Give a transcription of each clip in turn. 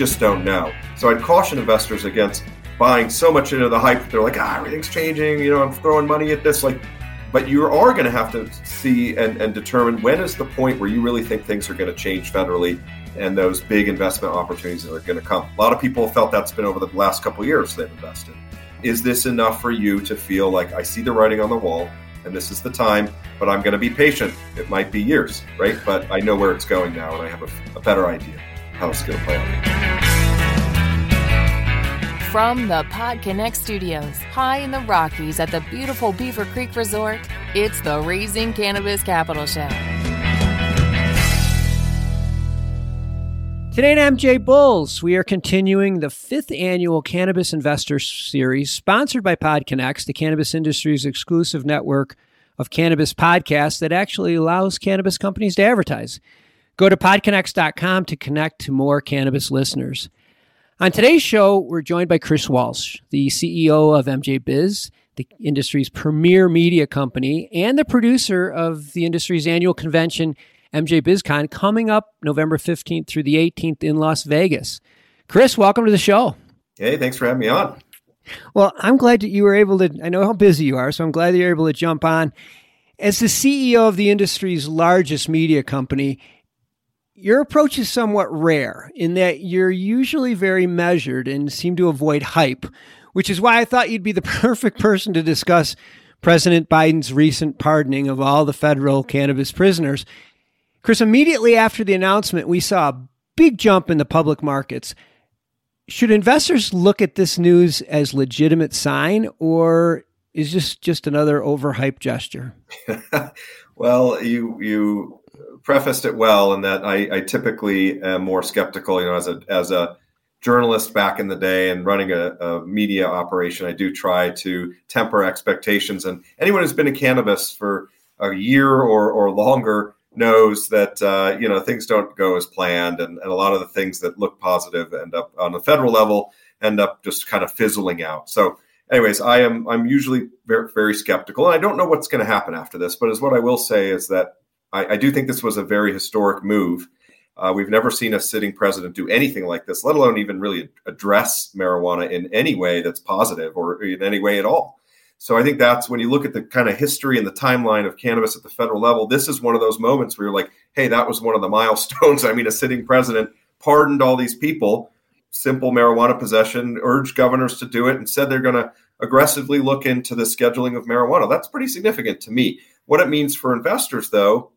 just don't know. So I'd caution investors against buying so much into the hype. They're like, ah, everything's changing. You know, I'm throwing money at this. Like, but you are going to have to see and, and determine when is the point where you really think things are going to change federally and those big investment opportunities that are going to come. A lot of people felt that's been over the last couple years they've invested. Is this enough for you to feel like I see the writing on the wall and this is the time, but I'm going to be patient? It might be years, right? But I know where it's going now and I have a, a better idea how it's going to play out. From the PodConnect studios, high in the Rockies at the beautiful Beaver Creek Resort, it's the Raising Cannabis Capital Show. Today at MJ Bulls, we are continuing the fifth annual Cannabis Investor Series sponsored by PodConnects, the cannabis industry's exclusive network of cannabis podcasts that actually allows cannabis companies to advertise. Go to podconnects.com to connect to more cannabis listeners. On today's show, we're joined by Chris Walsh, the CEO of MJ Biz, the industry's premier media company, and the producer of the industry's annual convention, MJ BizCon, coming up November 15th through the 18th in Las Vegas. Chris, welcome to the show. Hey, thanks for having me on. Well, I'm glad that you were able to. I know how busy you are, so I'm glad that you're able to jump on. As the CEO of the industry's largest media company, your approach is somewhat rare in that you're usually very measured and seem to avoid hype, which is why I thought you'd be the perfect person to discuss President Biden's recent pardoning of all the federal cannabis prisoners. Chris, immediately after the announcement, we saw a big jump in the public markets. Should investors look at this news as legitimate sign or is this just another overhyped gesture? well, you you prefaced it well in that I, I, typically am more skeptical. You know, as a as a journalist back in the day and running a, a, media operation, I do try to temper expectations. And anyone who's been in cannabis for a year or or longer knows that uh, you know things don't go as planned, and, and a lot of the things that look positive end up on the federal level end up just kind of fizzling out. So anyways, I am I'm usually very very skeptical, and I don't know what's going to happen after this. But as what I will say is that I, I do think this was a very historic move. Uh, we've never seen a sitting president do anything like this, let alone even really address marijuana in any way that's positive or in any way at all. So I think that's when you look at the kind of history and the timeline of cannabis at the federal level, this is one of those moments where you're like, hey, that was one of the milestones. I mean, a sitting president pardoned all these people, simple marijuana possession, urged governors to do it, and said they're going to aggressively look into the scheduling of marijuana. That's pretty significant to me. What it means for investors, though,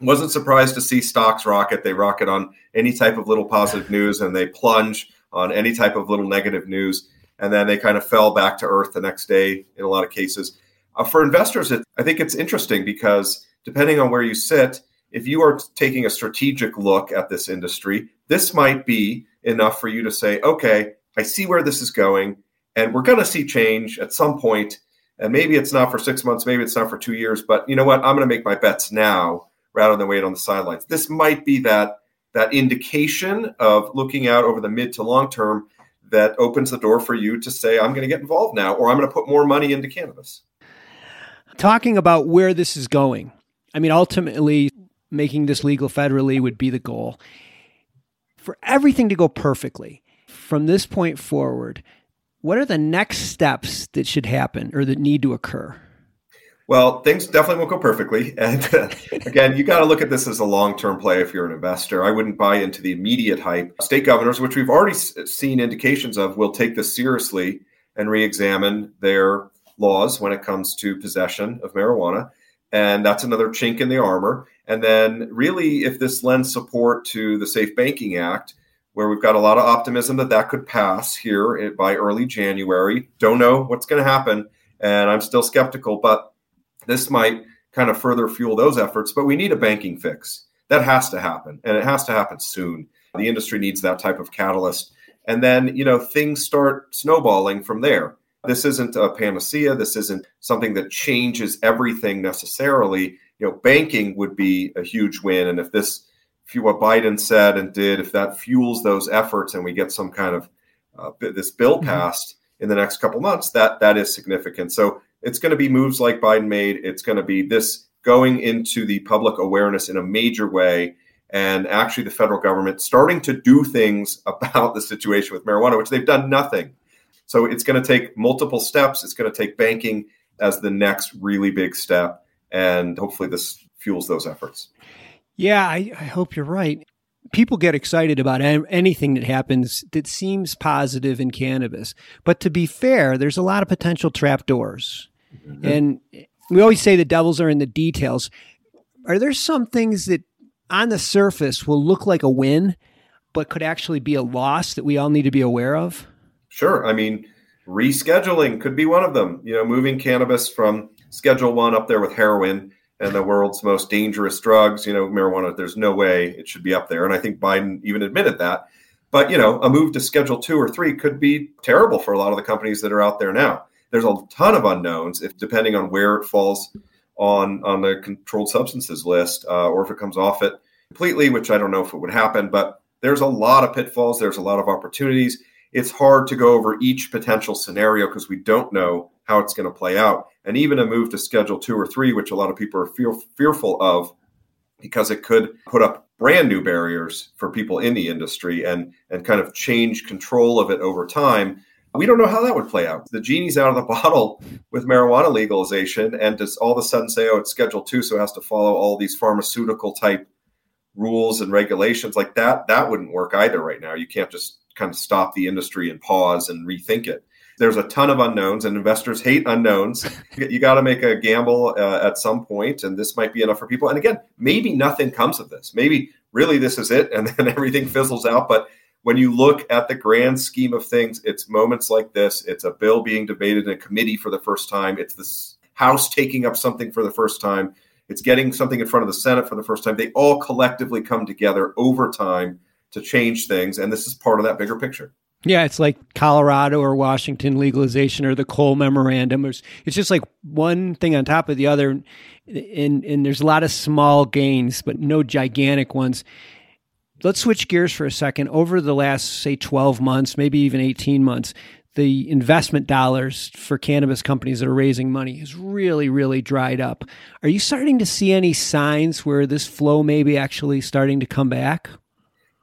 wasn't surprised to see stocks rocket. They rocket on any type of little positive news and they plunge on any type of little negative news. And then they kind of fell back to earth the next day in a lot of cases. Uh, for investors, it, I think it's interesting because depending on where you sit, if you are taking a strategic look at this industry, this might be enough for you to say, okay, I see where this is going, and we're going to see change at some point. And maybe it's not for six months, maybe it's not for two years, but you know what? I'm going to make my bets now rather than wait on the sidelines. This might be that that indication of looking out over the mid to long term that opens the door for you to say, I'm going to get involved now, or I'm going to put more money into cannabis. Talking about where this is going, I mean, ultimately, making this legal federally would be the goal. For everything to go perfectly from this point forward, what are the next steps that should happen or that need to occur? Well, things definitely won't go perfectly. And uh, again, you got to look at this as a long term play if you're an investor. I wouldn't buy into the immediate hype. State governors, which we've already seen indications of, will take this seriously and re examine their laws when it comes to possession of marijuana. And that's another chink in the armor. And then, really, if this lends support to the Safe Banking Act, where we've got a lot of optimism that that could pass here by early January, don't know what's going to happen. And I'm still skeptical, but this might kind of further fuel those efforts, but we need a banking fix. That has to happen, and it has to happen soon. The industry needs that type of catalyst. And then, you know, things start snowballing from there. This isn't a panacea. This isn't something that changes everything necessarily. You know, banking would be a huge win. And if this, if what Biden said and did, if that fuels those efforts and we get some kind of uh, this bill mm-hmm. passed mm-hmm. in the next couple months, that that is significant. So it's going to be moves like Biden made. It's going to be this going into the public awareness in a major way. and actually the federal government starting to do things about the situation with marijuana, which they've done nothing. So it's going to take multiple steps. It's going to take banking as the next really big step. And hopefully this fuels those efforts. Yeah, I, I hope you're right. People get excited about anything that happens that seems positive in cannabis. But to be fair, there's a lot of potential trapdoors. Mm-hmm. And we always say the devils are in the details. Are there some things that on the surface will look like a win, but could actually be a loss that we all need to be aware of? Sure. I mean, rescheduling could be one of them. You know, moving cannabis from Schedule One up there with heroin and the world's most dangerous drugs. You know, marijuana. There's no way it should be up there, and I think Biden even admitted that. But you know, a move to Schedule Two or Three could be terrible for a lot of the companies that are out there now. There's a ton of unknowns if depending on where it falls on on the controlled substances list, uh, or if it comes off it completely, which I don't know if it would happen. But there's a lot of pitfalls. There's a lot of opportunities. It's hard to go over each potential scenario because we don't know how it's going to play out. And even a move to Schedule Two or Three, which a lot of people are fear, fearful of, because it could put up brand new barriers for people in the industry and and kind of change control of it over time we don't know how that would play out. The genie's out of the bottle with marijuana legalization, and does all of a sudden say, "Oh, it's Schedule Two, so it has to follow all these pharmaceutical type rules and regulations." Like that, that wouldn't work either right now. You can't just kind of stop the industry and pause and rethink it. There's a ton of unknowns, and investors hate unknowns. you got to make a gamble uh, at some point, and this might be enough for people. And again, maybe nothing comes of this. Maybe really this is it, and then everything fizzles out. But when you look at the grand scheme of things, it's moments like this. It's a bill being debated in a committee for the first time. It's the House taking up something for the first time. It's getting something in front of the Senate for the first time. They all collectively come together over time to change things. And this is part of that bigger picture. Yeah, it's like Colorado or Washington legalization or the Cole memorandum. It's just like one thing on top of the other. And, and there's a lot of small gains, but no gigantic ones let's switch gears for a second. Over the last, say, 12 months, maybe even 18 months, the investment dollars for cannabis companies that are raising money has really, really dried up. Are you starting to see any signs where this flow may be actually starting to come back?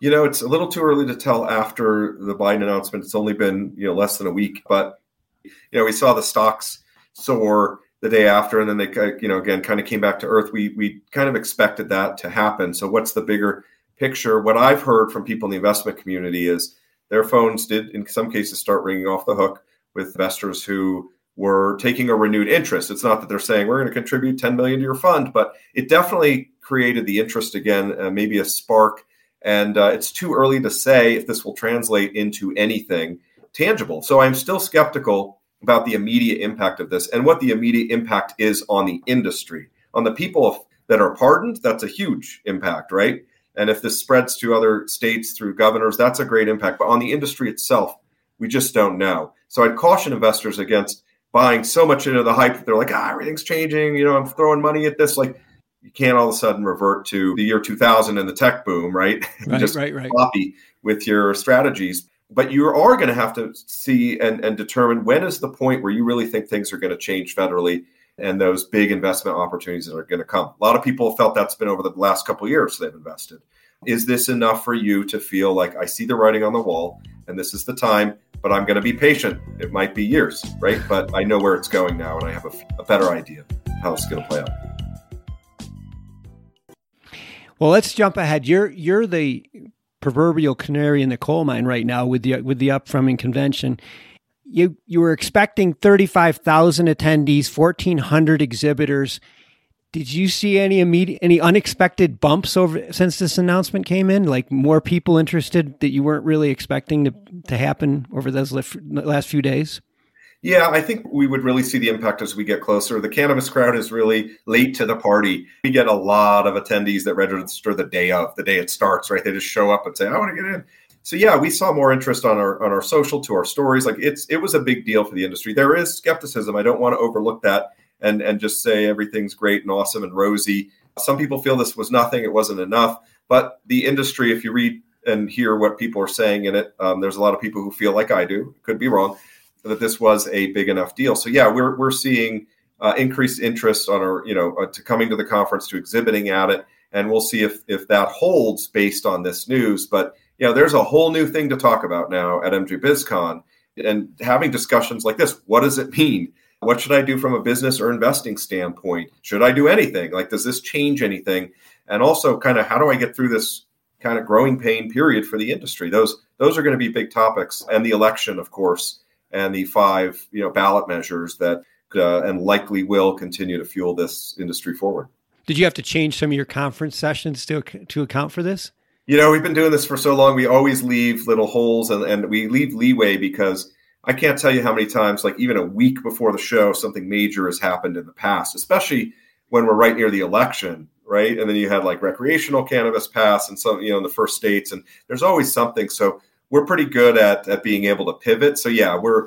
You know, it's a little too early to tell after the Biden announcement. It's only been, you know, less than a week, but you know, we saw the stocks soar the day after and then they you know again kind of came back to earth we we kind of expected that to happen so what's the bigger picture, what I've heard from people in the investment community is their phones did, in some cases, start ringing off the hook with investors who were taking a renewed interest. It's not that they're saying we're going to contribute 10 million to your fund, but it definitely created the interest again, uh, maybe a spark. And uh, it's too early to say if this will translate into anything tangible. So I'm still skeptical about the immediate impact of this and what the immediate impact is on the industry. On the people that are pardoned, that's a huge impact, right? And if this spreads to other states through governors, that's a great impact. But on the industry itself, we just don't know. So I'd caution investors against buying so much into the hype. They're like, ah, everything's changing. You know, I'm throwing money at this. Like, you can't all of a sudden revert to the year 2000 and the tech boom, right? Right, just right, right. Copy with your strategies. But you are going to have to see and, and determine when is the point where you really think things are going to change federally and those big investment opportunities that are going to come. A lot of people felt that's been over the last couple years they've invested. Is this enough for you to feel like I see the writing on the wall and this is the time, but I'm going to be patient? It might be years, right? But I know where it's going now and I have a, a better idea how it's going to play out. Well, let's jump ahead. You're you're the proverbial canary in the coal mine right now with the with the upcoming convention you you were expecting 35,000 attendees, 1400 exhibitors. Did you see any immediate any unexpected bumps over since this announcement came in? Like more people interested that you weren't really expecting to to happen over those last few days? Yeah, I think we would really see the impact as we get closer. The cannabis crowd is really late to the party. We get a lot of attendees that register the day of, the day it starts, right? They just show up and say, I want to get in so yeah, we saw more interest on our on our social to our stories. Like it's it was a big deal for the industry. There is skepticism. I don't want to overlook that and and just say everything's great and awesome and rosy. Some people feel this was nothing. It wasn't enough. But the industry, if you read and hear what people are saying in it, um, there's a lot of people who feel like I do. Could be wrong that this was a big enough deal. So yeah, we're we're seeing uh, increased interest on our you know uh, to coming to the conference to exhibiting at it and we'll see if if that holds based on this news. But you know, there's a whole new thing to talk about now at MJ BizCon, and having discussions like this. What does it mean? What should I do from a business or investing standpoint? Should I do anything? Like, does this change anything? And also, kind of, how do I get through this kind of growing pain period for the industry? Those those are going to be big topics, and the election, of course, and the five you know ballot measures that uh, and likely will continue to fuel this industry forward. Did you have to change some of your conference sessions to to account for this? You know, we've been doing this for so long. We always leave little holes, and, and we leave leeway because I can't tell you how many times, like even a week before the show, something major has happened in the past, especially when we're right near the election, right? And then you had like recreational cannabis pass and some, you know, in the first states, and there's always something. So we're pretty good at at being able to pivot. So yeah, we're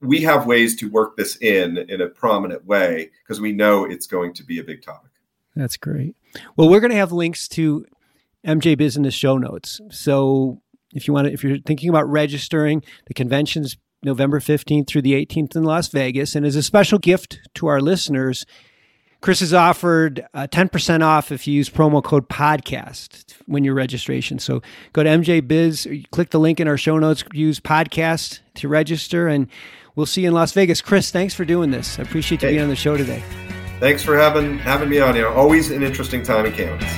we have ways to work this in in a prominent way because we know it's going to be a big topic. That's great. Well, we're going to have links to MJ Business show notes. So if you want to, if you're thinking about registering, the convention's November 15th through the 18th in Las Vegas. And as a special gift to our listeners, Chris has offered uh, 10% off if you use promo code podcast when your registration. So go to MJ Biz, click the link in our show notes, use podcast to register, and we'll see you in Las Vegas. Chris, thanks for doing this. I appreciate you hey. being on the show today. Thanks for having having me on here. Always an interesting time in cannabis.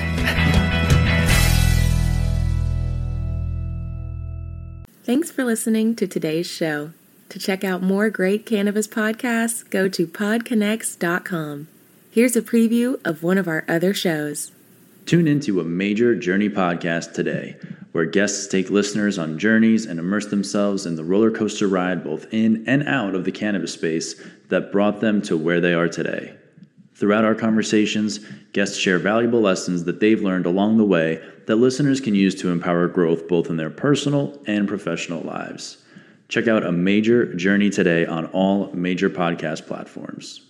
Thanks for listening to today's show. To check out more great cannabis podcasts, go to podconnects.com. Here's a preview of one of our other shows. Tune into a major journey podcast today, where guests take listeners on journeys and immerse themselves in the roller coaster ride both in and out of the cannabis space that brought them to where they are today. Throughout our conversations, guests share valuable lessons that they've learned along the way that listeners can use to empower growth both in their personal and professional lives. Check out a major journey today on all major podcast platforms.